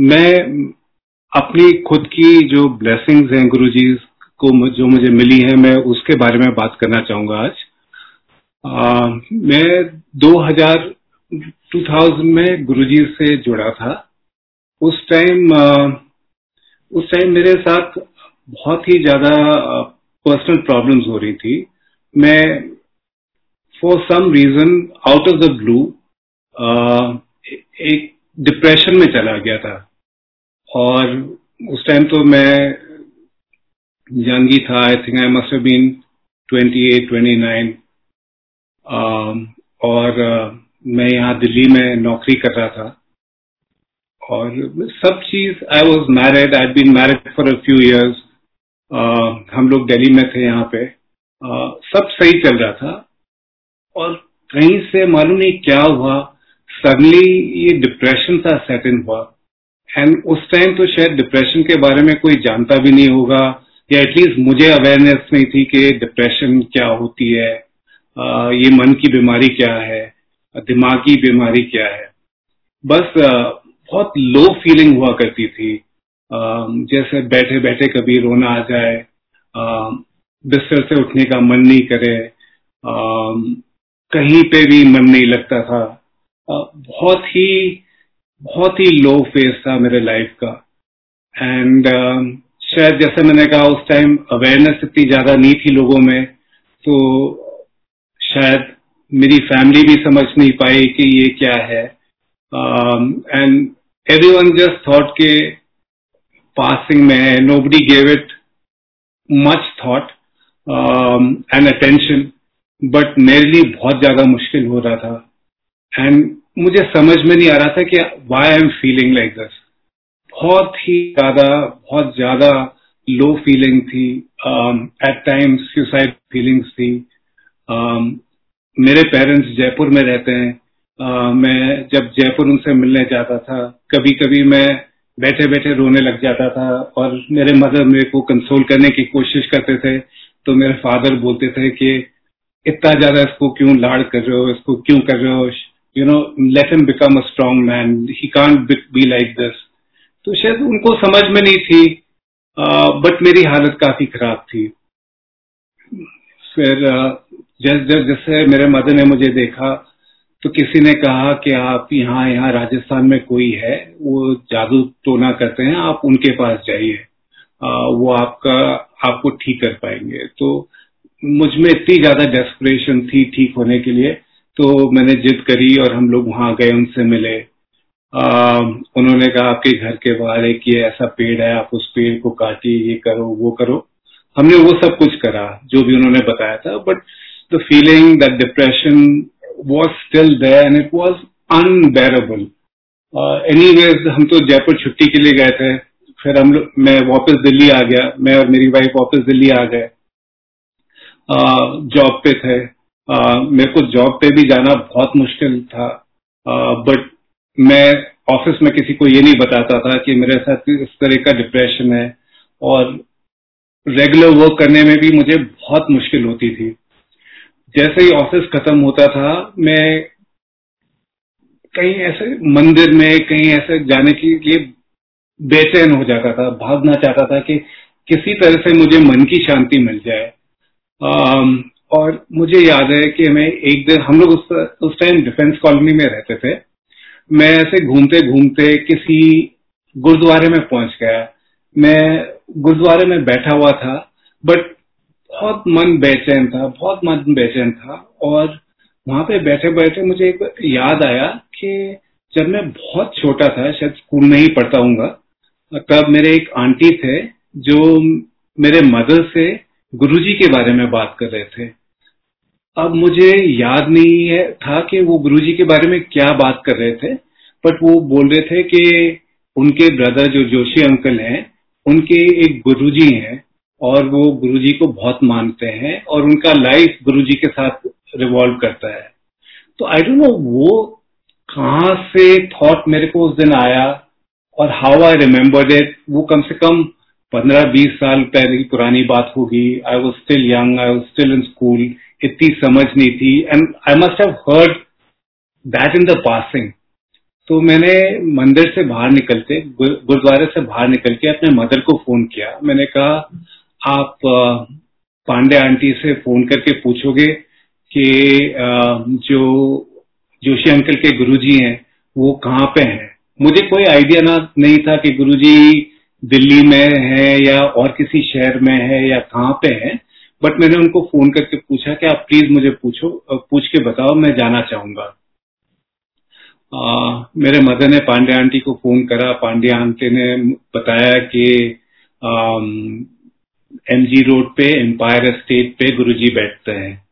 मैं अपनी खुद की जो ब्लेसिंग्स हैं गुरु जी को जो मुझे मिली है मैं उसके बारे में बात करना चाहूँगा आज। आ, मैं 2000 2000 में गुरुजी से जुड़ा था। उस टाइम उस टाइम मेरे साथ बहुत ही ज़्यादा पर्सनल प्रॉब्लम्स हो रही थी। मैं for some reason out of the blue एक डिप्रेशन में चला गया था। और उस टाइम तो मैं ही था I think I must have been 28 29 और uh, मैं यहाँ दिल्ली में नौकरी कर रहा था। और सब चीज़ I was married I been married for a few years हम लोग दिल्ली में थे यहाँ पे। Uh, सब सही चल रहा था। और कहीं से मालूम नहीं क्या हुआ। सडनली ये डिप्रेशन सा सेट इन हुआ। एंड उस टाइम तो शायद डिप्रेशन के बारे में कोई जानता भी नहीं होगा, या एटलीस्ट मुझे अवेयरनेस नहीं थी कि डिप्रेशन क्या होती है ये मन की बीमारी क्या है, दिमागी बीमारी क्या है। बस बहुत लो फीलिंग हुआ करती थी। जैसे बैठे बैठे कभी रोना आ जाए बिस्तर से उठने का मन नहीं करे कहीं पे भी मन नहीं लगता था। बहुत ही बहुत ही लो फ़ेज़ था मेरे लाइफ का। एंड शायद जैसे मैंने कहा, उस टाइम अवेयरनेस इतनी ज़्यादा नहीं थी लोगों में तो शायद मेरी फैमिली भी समझ नहीं पाई कि ये क्या है। And everyone just thought के पासिंग में है। Nobody gave it much thought and attention but मेरे लिए बहुत ज़्यादा मुश्किल हो रहा था। एंड मुझे समझ में नहीं आ रहा था कि why I am feeling like this बहुत ही ज़्यादा बहुत ज़्यादा लो फीलिंग थी एट टाइम्स सुसाइड फीलिंग्स थी. Um, मेरे पेरेंट्स जयपुर में रहते हैं. Uh, मैं जब जयपुर उनसे मिलने जाता था कभी कभी मैं बैठे बैठे रोने लग जाता था और मेरे मदर मेरे को कंसोल करने की कोशिश करते थे तो मेरे फादर बोलते थे कि इतना ज़्यादा इसको क्यों लाड़ कर रहे हो? इसको क्यों कर रहे हो? You know let him become a strong man he can't be like this तो शायद उनको समझ में नहीं थी बट मेरी हालत काफ़ी खराब थी। फिर जैसे जैसे जैसे मेरे मदर ने मुझे देखा तो किसी ने कहा कि आप यहाँ यहाँ राजस्थान में कोई है, वो जादू टोना करते हैं, आप उनके पास जाइए। वो आपका, आपको ठीक कर पाएँगे। तो मुझमें इतनी ज़्यादा डेस्परेशन थी ठीक होने के लिए तो मैंने जिद करी और हम लोग वहाँ गए, उनसे मिले। उन्होंने कहा, आपके घर के बाहर एक ये ऐसा पेड़ है, आप उस पेड़ को काटिए, ये करो, वो करो। हमने वो सब कुछ करा, जो भी उन्होंने बताया था but the feeling that depression was still there and it was unbearable anyways हम तो जयपुर छुट्टी के लिए गए थे। फिर हम लोग, मैं वापस दिल्ली आ गया। मैं और मेरी वाइफ वापस दिल्ली आ गए। जॉब पे थे। मेरे को जॉब पे भी जाना बहुत मुश्किल था। बट मैं ऑफ़िस में किसी को ये नहीं बताता था कि मेरे साथ इस तरह का डिप्रेशन है और रेगुलर वर्क करने में भी मुझे बहुत मुश्किल होती थी। जैसे ही ऑफ़िस खत्म होता था, मैं कहीं ऐसे मंदिर में, कहीं ऐसे जाने के लिए बेचैन हो जाता था, भागना चाहता था कि किसी तरह से मुझे मन की शांति मिल जाए। और मुझे याद है कि मैं एक दिन, हम लोग उस उस टाइम डिफेंस कॉलोनी में रहते थे। मैं ऐसे घूमते घूमते किसी गुरुद्वारे में पहुँच गया। मैं गुरुद्वारे में बैठा हुआ था बट बहुत मन बेचैन था, बहुत मन बेचैन था। और वहाँ पे बैठे बैठे मुझे एक याद आया कि जब मैं बहुत छोटा था, शायद स्कूल में ही पढ़ता हूँ तब मेरे एक आंटी थे जो मेरे मदर से गुरुजी के बारे में बात कर रहे थे। अब मुझे याद नहीं है, था कि वो गुरुजी के बारे में क्या बात कर रहे थे बट वो बोल रहे थे कि उनके ब्रदर जो जोशी अंकल हैं, उनके एक गुरुजी हैं और वो गुरुजी को बहुत मानते हैं और उनका लाइफ गुरुजी के साथ रिवॉल्व करता है। तो आई डोंट नो वो कहाँ से थॉट मेरे को उस दिन आया और हाउ आई रिमेम्बर इट वो कम से कम पंद्रह बीस साल पहले की पुरानी बात होगी। I was still young I was still in school इतनी समझ नहीं थी। And I must have heard that in the passing तो मैंने मंदिर से बाहर निकलते गुरुद्वारे से बाहर निकल के अपने मदर को फ़ोन किया। मैंने कहा, आप पांडे आंटी से फ़ोन करके पूछोगे कि जो, जोशी अंकल के गुरुजी हैं, वो कहाँ पे हैं? मुझे कोई आइडिया ना, नहीं था कि गुरुजी दिल्ली में है या और किसी शहर में है या कहाँ पे है। बट मैंने उनको फ़ोन करके पूछा कि आप प्लीज़ मुझे पूछो पूछ के बताओ मैं जाना चाहूँगा। आ, मेरे मदर ने पांडे आंटी को फ़ोन करा। पांडे आंटी ने बताया कि एम जी रोड पे एम्पायर स्टेट पे गुरुजी बैठते हैं।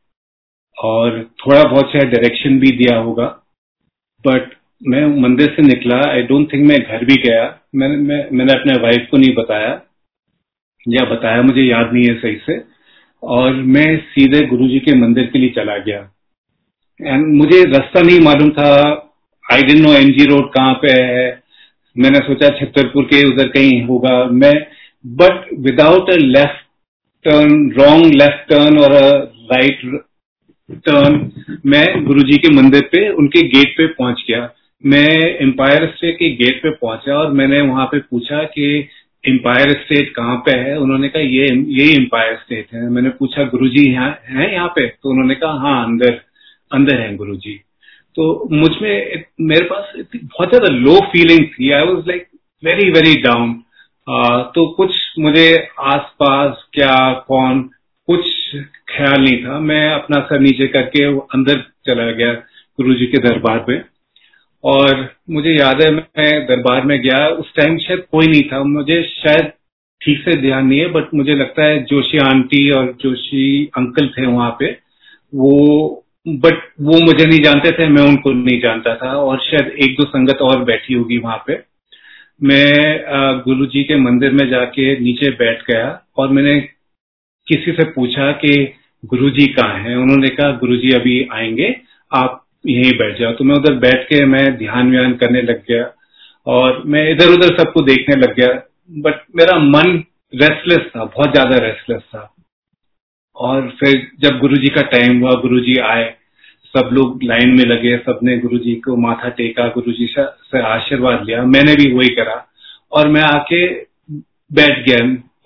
और थोड़ा बहुत शायद डायरेक्शन भी दिया होगा। बट मैं मंदिर से निकला। आई डोंट थिंक मैं घर भी गया। मैंने मैं, मैंने अपने वाइफ को नहीं बताया। या बताया मुझे याद नहीं है सही से। और मैं सीधे गुरुजी के मंदिर के लिए चला गया। एंड मुझे रास्ता नहीं मालूम था I didn't know M G road कहाँ पे है। मैंने सोचा छतरपुर के उधर कहीं होगा। मैं but without a left turn wrong left turn और अ राइट टर्न मैं गुरुजी के मंदिर पे, उनके गेट पे पहुँच गया। मैं एम्पायर स्टेट के गेट पे पहुँचा और मैंने वहाँ पे पूछा कि एम्पायर स्टेट कहाँ पे है? उन्होंने कहा, ये यही एम्पायर स्टेट है। मैंने पूछा, गुरुजी यहाँ है यहाँ पे? तो उन्होंने कहा हाँ अंदर अंदर है गुरु जी तो मुझमें मेरे पास बहुत ज़्यादा लो फीलिंग थी। I was like very very down तो कुछ मुझे आसपास क्या, कौन, कुछ ख्याल नहीं था। मैं अपना सर नीचे करके अंदर चला गया गुरु जी के दरबार पे। और मुझे याद है, मैं दरबार में गया, उस टाइम शायद कोई नहीं था, मुझे शायद ठीक से ध्यान नहीं है बट मुझे लगता है जोशी आंटी और जोशी अंकल थे वहाँ पे, वो बट वो मुझे नहीं जानते थे, मैं उनको नहीं जानता था, और शायद एक दो संगत और बैठी होगी वहाँ पे। मैं गुरु जी के मंदिर में जाके नीचे बैठ गया और मैंने किसी से पूछा कि गुरु जी कहाँ हैं? उन्होंने कहा गुरु जी अभी आएँगे, आप यहीं बैठ जाओ। तो मैं उधर बैठ के मैं ध्यान व्यान करने लग गया और मैं इधर उधर सबको देखने लग गया। बट मेरा मन रेस्टलेस था, बहुत ज़्यादा रेस्टलेस था। और फिर जब गुरुजी का टाइम हुआ, गुरुजी आए, सब लोग लाइन में लगे, सबने गुरुजी को माथा टेका, गुरुजी से आशीर्वाद लिया। मैंने भी वही करा और मैं आके बैठ गया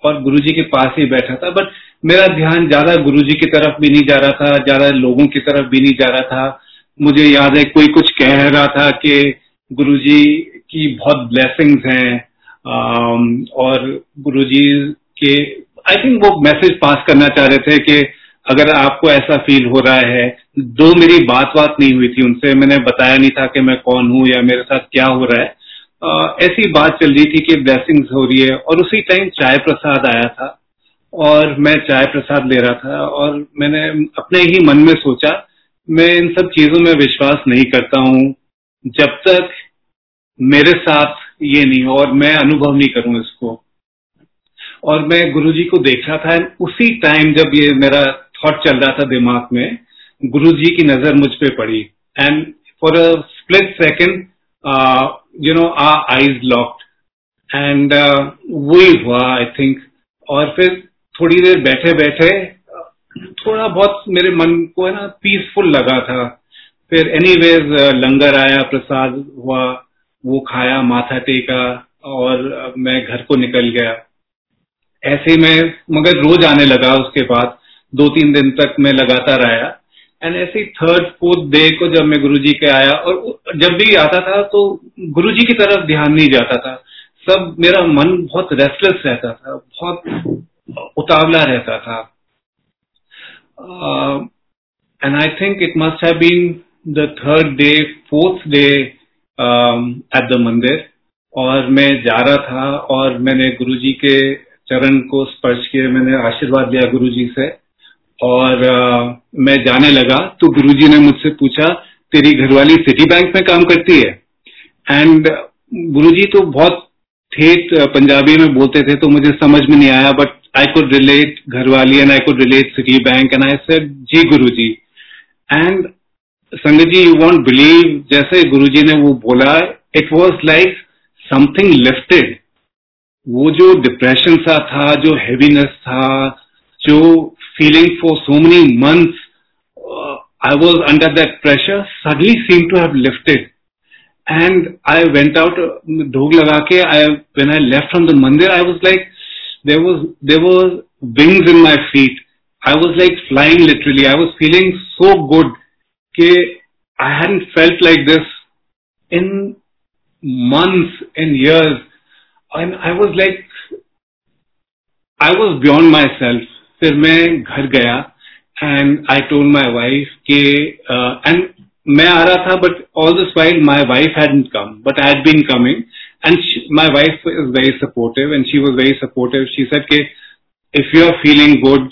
और गुरुजी के पास ही बैठा था। बट मेरा ध्यान ज़्यादा गुरुजी की तरफ़ भी नहीं जा रहा था, ज़्यादा लोगों की तरफ़ भी नहीं जा रहा था। मुझे याद है कोई कुछ कह रहा था कि गुरुजी की बहुत ब्लेसिंग्स हैं और गुरुजी के आई थिंक वो मैसेज पास करना चाह रहे थे कि अगर आपको ऐसा फील हो रहा है दो मेरी बात बात नहीं हुई थी उनसे मैंने बताया नहीं था कि मैं कौन हूँ या मेरे साथ क्या हो रहा है। आ, ऐसी बात चल रही थी कि ब्लेसिंग्स हो रही है और उसी टाइम चाय प्रसाद आया था और मैं चाय प्रसाद ले रहा था और मैंने अपने ही मन में सोचा मैं इन सब चीज़ों में विश्वास नहीं करता हूँ जब तक मेरे साथ ये नहीं और मैं अनुभव नहीं करूँ इसको। और मैं गुरुजी को देख रहा था उसी टाइम जब ये मेरा थॉट चल रहा था दिमाग में, गुरुजी की नज़र मुझ पे पड़ी। And for a split second you know ah eyes locked and वही हुआ आई थिंक और फिर थोड़ी देर बैठे बैठे थोड़ा बहुत मेरे मन को है ना पीसफुल लगा था। फिर एनीवेज लंगर आया, प्रसाद हुआ, वो खाया, माथा टेका और मैं घर को निकल गया। ऐसे में, मगर रोज आने लगा उसके बाद। दो तीन दिन तक मैं लगातार आया। एंड ऐसे थर्ड फोर्थ डे को जब मैं गुरुजी के आया और जब भी आता था तो गुरुजी की तरफ़ ध्यान नहीं जाता था। सब मेरा मन बहुत रेस्टलेस रहता था, बहुत उतावला रहता था। And I think it must have been the third day fourth day at the mandir और मैं जा रहा था और मैंने गुरुजी के चरण को स्पर्श किए मैंने आशीर्वाद लिया गुरुजी से। और आ, मैं जाने लगा तो गुरुजी ने मुझसे पूछा तेरी घरवाली सिटी बैंक में काम करती है? एंड गुरुजी तो बहुत ठेठ पंजाबी में बोलते थे तो मुझे समझ में नहीं आया बट आई कुड रिलेट घरवाली and I could relate Citibank and I said ji Guruji and sangat ji you won't believe जैसे गुरुजी ने वो बोला it was like something lifted वो जो डिप्रेशन सा था जो हैवीनेस था जो for so many months uh, I was under that pressure suddenly seemed to have lifted. and I went out dhog laga ke I when I left from the mandir I was like there was there was wings in my feet I was like flying literally I was feeling so good ke I hadn't felt like this in months and years and I was like I was beyond myself फिर मैं घर गया and I told my wife के and मैं आ रहा था but all this while my wife hadn't come but I had been coming and my wife is very supportive and she was very supportive she said के if you are feeling good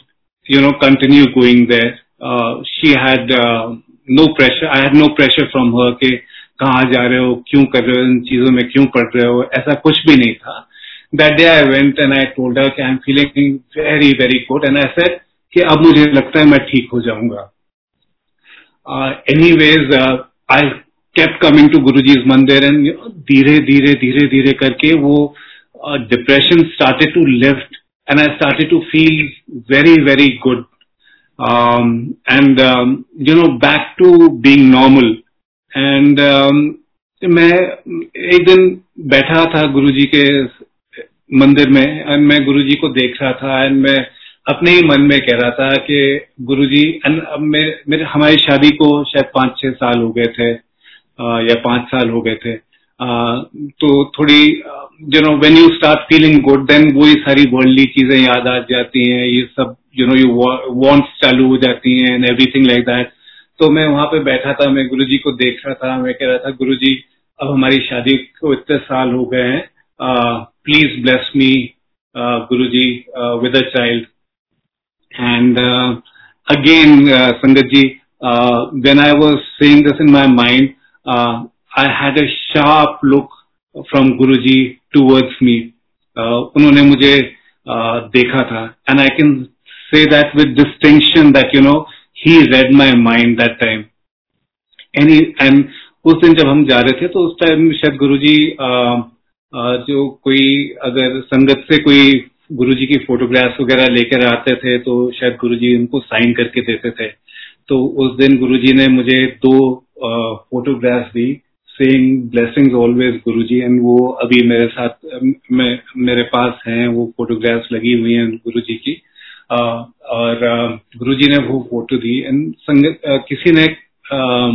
you know continue going there she had no pressure I had no pressure from her के कहाँ जा रहे हो क्यों कर रहे हो इन चीज़ों में क्यों पढ़ रहे हो ऐसा कुछ भी नहीं था that day I went and I told her कि I am feeling very very good and I said कि अब मुझे लगता है मैं ठीक हो जाऊँगा anyways I kept coming to Guru ji's mandir and धीरे धीरे धीरे धीरे करके वो depression started to lift and I started to feel very very good and you know back to being normal and मैं एक दिन बैठा था गुरुजी के मंदिर में एंड मैं गुरुजी को देख रहा था एंड मैं अपने ही मन में कह रहा था कि गुरुजी मेरे, मेरे हमारी शादी को शायद पाँच छह साल हो गए थे। या पाँच साल हो गए थे। तो थोड़ी you know when you start feeling good then वो ये सारी वर्ल्डली चीज़ें याद आ जाती हैं ये सब यू नो यू वांट्स चालू हो जाती हैं एंड एवरीथिंग लाइक दैट तो मैं वहाँ पे बैठा था मैं गुरुजी को देख रहा था मैं कह रहा था गुरुजी अब हमारी शादी को इतने साल हो गए हैं please bless me Guruji with a child and again sangat ji when I was saying this in my mind, uh, I had a sharp look from Guruji towards me. Uh, उन्होंने मुझे uh, देखा था and I can say that with distinction that you know he read my mind that time. And he, and उस दिन जब हम जा रहे थे तो उस टाइम शायद गुरुजी uh, uh, जो कोई अगर संगत से कोई गुरुजी की फोटोग्राफ्स वगैरह लेकर आते थे तो शायद गुरुजी उनको साइन करके देते थे तो उस दिन गुरुजी ने मुझे दो photographs the saying blessings always Guruji and वो अभी मेरे साथ मेरे पास हैं वो फोटोग्राफ्स लगी हुई हैं गुरुजी की आ, और गुरुजी ने वो फ़ोटो दी एंड संगत किसी ने आ,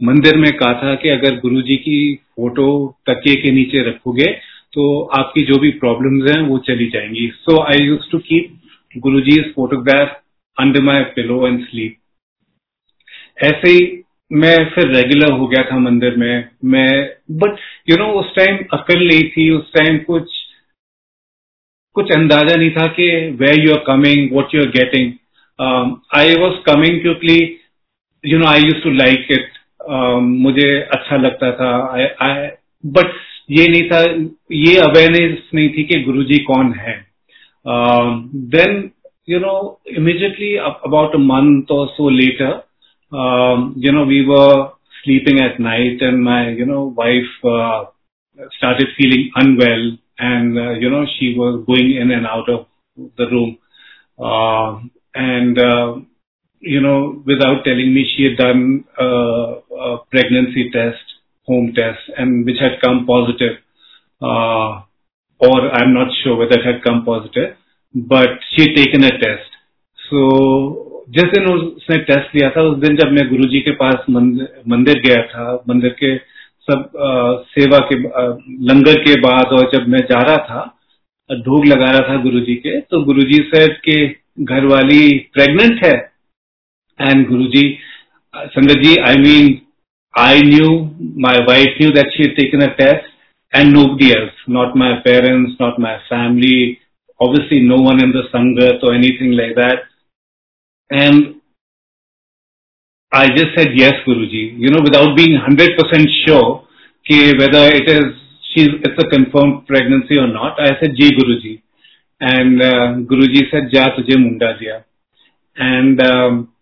मंदिर में कहा था कि अगर गुरुजी की फ़ोटो तकिए के नीचे रखोगे तो आपकी जो भी प्रॉब्लम्स हैं वो चली जाएँगी so I used to keep Guru ji photograph under my pillow and sleep ऐसे ही मैं फिर रेगुलर हो गया था मंदिर में, मैं बट यू नो उस टाइम अकल नहीं थी, उस टाइम कुछ कुछ अंदाज़ा नहीं था कि way you are coming what you are getting I was coming क्योंकि you know I used to like it मुझे अच्छा लगता था. आई बट ये नहीं था, ये अवेयरनेस नहीं थी कि गुरुजी कौन है. Then you know immediately about a month और so later um, you know, we were sleeping at night and my, you know, wife uh, started feeling unwell and, uh, you know, she was going in and out of the room. Uh, and, uh, you know, without telling me, she had done a, a pregnancy test, home test, and which had come positive. Uh, or I'm not sure whether it had come positive, but she had taken a test. So जिस दिन उसने test लिया था, उस दिन जब मैं गुरु जी के पास मंदिर गया था, मंदिर के सब सेवा के लंगर के बाद और जब मैं जा रहा था ढोक लगा रहा था गुरु जी के तो गुरु जी सर के घर वाली प्रेगनेंट है। And Guru ji sangat ji I mean I knew my wife knew that she taken a test and no dears not my parents not my family obviously no one in the sangat और anything like that And I just said yes, Guruji, you know, without being 100% sure कि whether it is, she's, it's a confirmed pregnancy or not. I said, Ji Guruji. And uh, Guruji said, Ja tujhe munda diya. And um,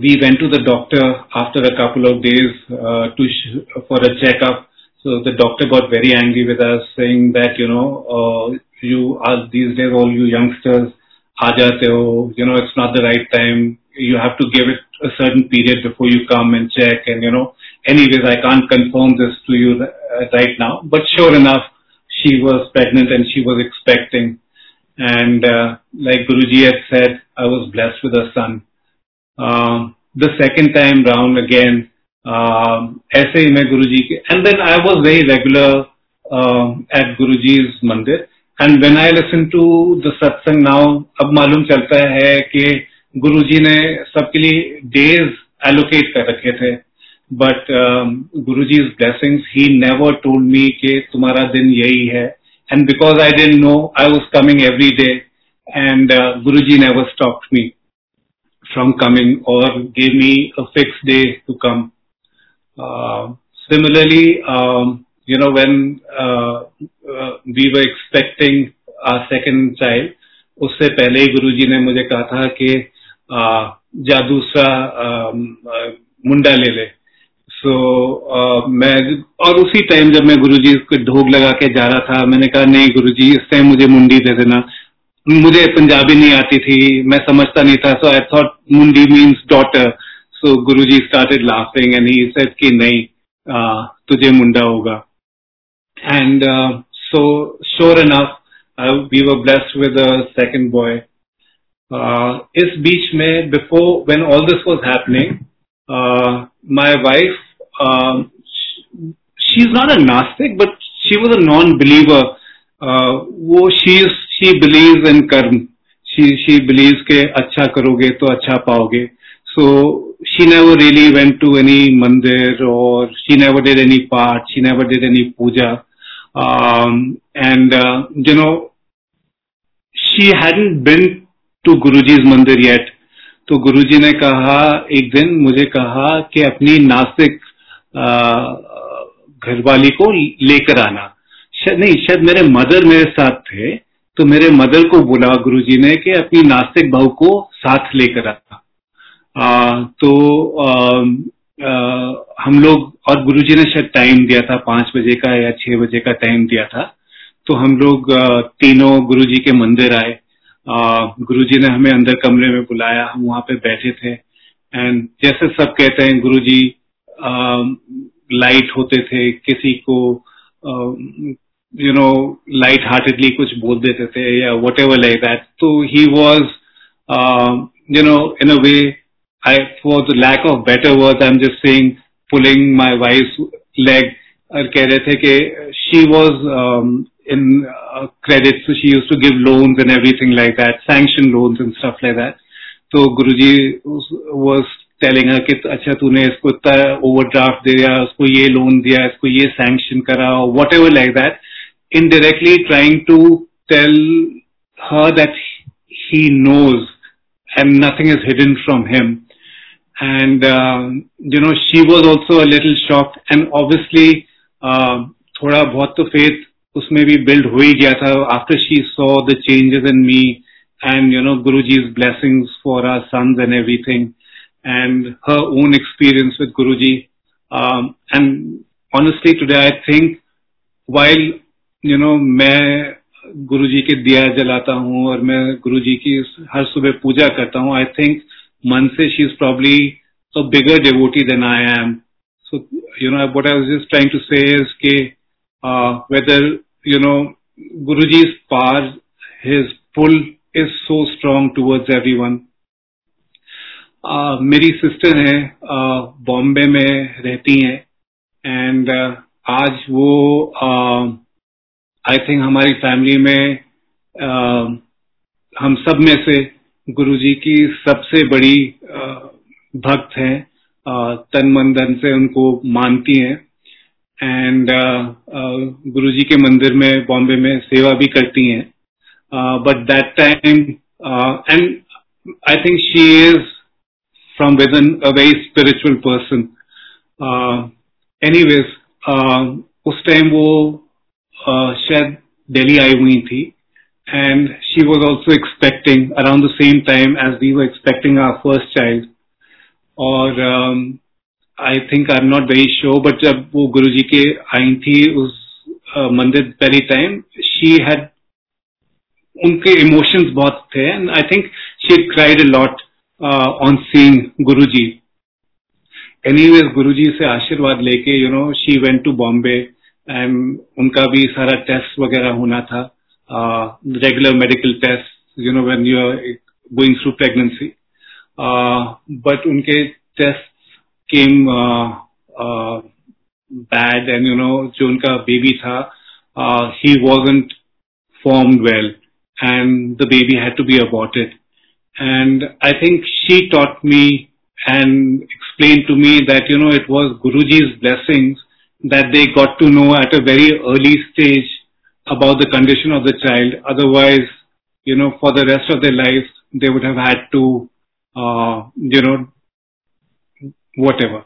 we went to the doctor after a couple of days uh, to sh- for a checkup. So the doctor got very angry with us, saying that you know uh, you are these days all you youngsters aajate ho, you know it's not the right time. You have to give it a certain period before you come and check, and you know anyways, I can't confirm this to you uh, right now, but sure enough, she was pregnant and she was expecting. And uh, like Guruji had said, I was blessed with a son. Uh, the second time round again, ऐसे ही मैं गुरुजी के and then I was very regular at Guruji's mandir and when I listen to the satsang now अब मालूम चलता है कि गुरुजी ने सबके लिए डेज़ एलोकेट कर रखे थे but Guru ji blessings he never told me कि तुम्हारा दिन यही है and because I didn't know I was coming every day and Guru ji never stop me from coming और gave me day to come. Uh, similarly, um, you know, when uh, uh, we were expecting our second child, उससे पहले ही गुरुजी ने मुझे कहा था कि जा दूसरा मुंडा ले ले। सो so, मैं और उसी टाइम जब मैं गुरुजी को ढोक लगा के जा रहा था मैंने कहा नहीं गुरुजी इस टाइम मुझे मुंडी दे देना। मुझे पंजाबी नहीं आती थी मैं समझता नहीं था so I thought mundi means daughter so Guruji started laughing and he said कि नहीं uh, तुझे मुंडा होगा। and so sure enough we were blessed with a second boy इस बीच में before when all this was happening my wife she is not a nastik but she was a non believer वो she she believe in karma she she believe के अच्छा करोगे तो अच्छा पाओगे so she never really went to any mandir और she never did any part she never did any puja and you know she hadn't been to Guruji's mandir yet तो गुरुजी ने कहा एक दिन मुझे कहा कि अपनी नास्तिक घरवाली को लेकर आना। शायद नहीं शायद मेरे मदर मेरे साथ थे तो मेरे मदर को बोला गुरुजी ने कि अपनी नास्तिक बहू को साथ लेकर आता आ, तो हम लोग, और गुरुजी ने शायद टाइम दिया था, पाँच बजे का या छह बजे का टाइम दिया था। तो हम लोग तीनों गुरुजी के मंदिर आए। गुरुजी ने हमें अंदर कमरे में बुलाया, हम वहाँ पे बैठे थे। एंड जैसे सब कहते हैं, गुरुजी लाइट होते थे, किसी को यू नो लाइट हार्टेडली कुछ बोल देते थे या वट एवर लाइक दैट तो he was you know in a way I for the lack of better word I am just saying pulling my wife leg और कह रहे थे कि she was in credit so she used to give loans and everything like that sanction loans and stuff like that तो गुरुजी was telling कि अच्छा तूने इसको इतना ओवरड्राफ्ट दिया उसको ये लोन दिया इसको ये सैंक्शन करा whatever like that indirectly trying to tell her that he knows and nothing is hidden from him. And, uh, you know, she was also a little shocked and obviously, uh, थोड़ा बहुत तो faith उसमें भी build हो ही गया था after she saw the changes in me and, you know, Guruji's blessings for our sons and everything and her own experience with Guruji. Um, and honestly today I think while you know मैं गुरु जी के दिया जलाता हूँ और मैं गुरु जी की हर सुबह पूजा करता हूँ आई थिंक मन से she is probably a bigger devotee than I am so you know what I just trying to say whether you know Guru ji par his pull is so strong towards everyone मेरी sister है Bombay uh, में रहती हैं and uh, आज वो uh, I think हमारी family में आ, हम सब में से गुरुजी की सबसे बड़ी भक्त हैं तन मन धन से उनको मानती हैं। एंड गुरु जी के मंदिर में, बॉम्बे में सेवा भी करती हैं। But that time and I think she is from with a very spiritual person anyways उस टाइम वो शायद दिल्ली आई हुई थी। and she was also expecting around the same time as we were expecting our first child और um, I think I'm not very sure but जब वो गुरुजी के आई थी उस uh, मंदिर पहली टाइम she had उनके इमोशंस बहुत थे and I think she had cried a lot uh, on seeing Guruji anyways Guruji से आशीर्वाद लेके you know she went to Bombay and उनका भी सारा टेस्ट वगैरह होना था Regular medical test you know when you are going through pregnancy but उनके test came bad and you know जो उनका बेबी था he wasn't formed well and the baby had to be aborted. And I think she taught me and explained to me that, you know, it was Guruji's blessings that they got to know at a very early stage about the condition of the child. Otherwise, you know, for the rest of their lives, they would have had to, uh, you know, whatever.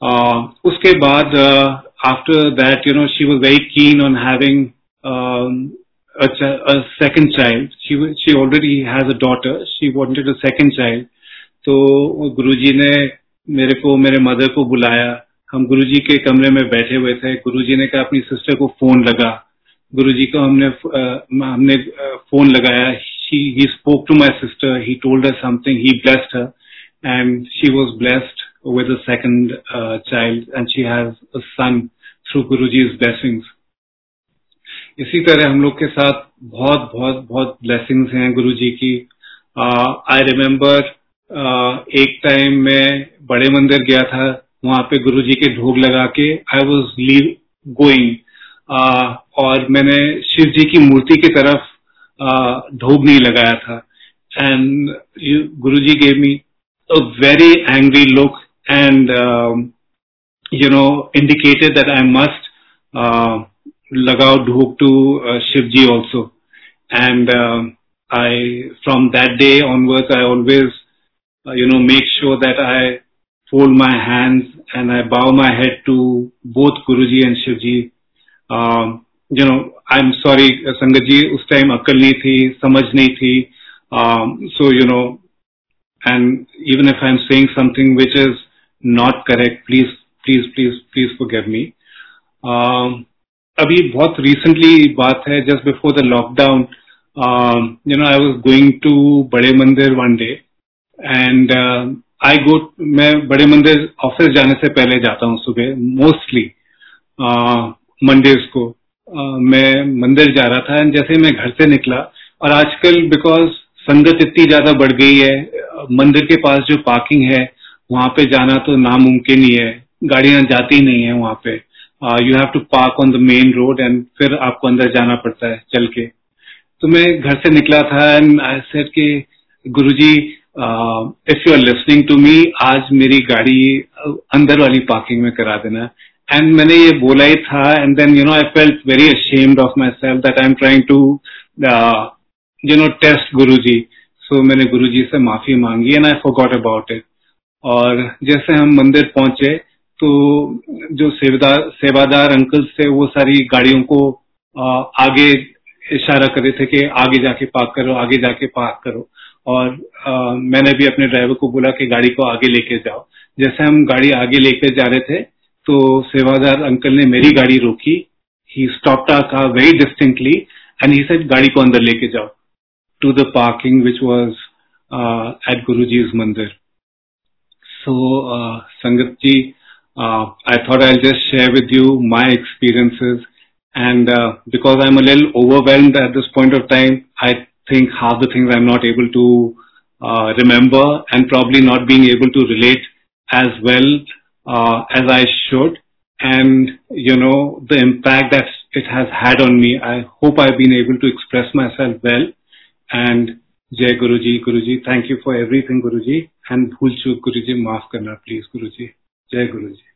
Uh, uske baad, uh, after that, you know, she was very keen on having um, a, ch- a second child. She she already has a daughter. She wanted a second child. तो गुरुजी ने मेरे को मेरे mother को बुलाया हम गुरुजी के कमरे में बैठे हुए थे गुरुजी ने कहा अपनी सिस्टर को फ़ोन लगा गुरु जी को हमने हमने फ़ोन लगाया। He spoke to my sister he told her something he blessed her and she was blessed with a second child and she has a son through Guru ji is blessings इसी तरह हम लोग के साथ बहुत बहुत बहुत ब्लेसिंग्स हैं गुरु जी की। आई uh, रिमेम्बर uh, एक टाइम मैं बड़े मंदिर गया था। वहाँ पे गुरु जी के ढोग लगा के आई वॉज़ लीव गोइंग और मैंने शिव जी की मूर्ति की तरफ़ ढोग नहीं लगाया था and Guru ji gave me a very angry look and you know indicated that I must Dhok to uh, Shivji also. And uh, I, from that day onwards, I always, uh, you know, make sure that I fold my hands and I bow my head to both Guruji and Shivji. Um, you know I am sorry sangat ji उस time अकल नहीं थी, समझ नहीं थी so you know and even if I am saying something which is not correct please please please please four gave me अभी बहुत recently बात है just before the lockdown you know I was going to Bade Mandir one day and I go मैं बड़े मंदिर office जाने से पहले जाता हूँ सुबह मोस्टली मंडेज को। मैं मंदिर जा रहा था एंड जैसे मैं घर से निकला और आजकल बिकॉज़ संगत इतनी ज़्यादा बढ़ गई है मंदिर के पास जो पार्किंग है, वहाँ पे जाना तो नामुमकिन ही है। गाड़ियाँ जाती नहीं है वहाँ पे। You have to park on the main road and फिर आपको अंदर जाना पड़ता है चल के। तो मैं घर से निकला था एंड आई सेड कि, Guruji if you are listening to me आज मेरी गाड़ी अंदर वाली पार्किंग में करा देना। एंड मैंने ये बोला ही था and then you know I felt very ashamed of my self that I am trying to you know test Guruji so मैंने गुरु जी से माफ़ी मांगी and I forgot about it और जैसे हम मंदिर पहुँचे तो जो सेवादार सेवादार अंकल थे वो सारी गाड़ियों को आ, आगे इशारा कर रहे थे कि आगे जाके पार्क करो आगे जाके पार्क करो। और आ, मैंने भी अपने ड्राइवर को बोला कि गाड़ी को आगे लेके जाओ। जैसे हम गाड़ी आगे लेके जा रहे थे तो सेवादार अंकल ने मेरी गाड़ी रोकी। ही स्टॉप का very distinctly and he said गाड़ी को अंदर लेके जाओ। To the parking which was at Guru ji mandir so sangat ji I thought I just share with you my experiences and because I am a ओवरवेल at this point of time I think how the things I am not able to remember and probably not being able to relate as well Uh, as I should. And, you know, the impact that it has had on me, I hope I've been able to express myself well. And Jai Guruji, Guruji, thank you for everything, Guruji. And Bhul Guruji, maaf karna, please, Guruji. Jai Guruji.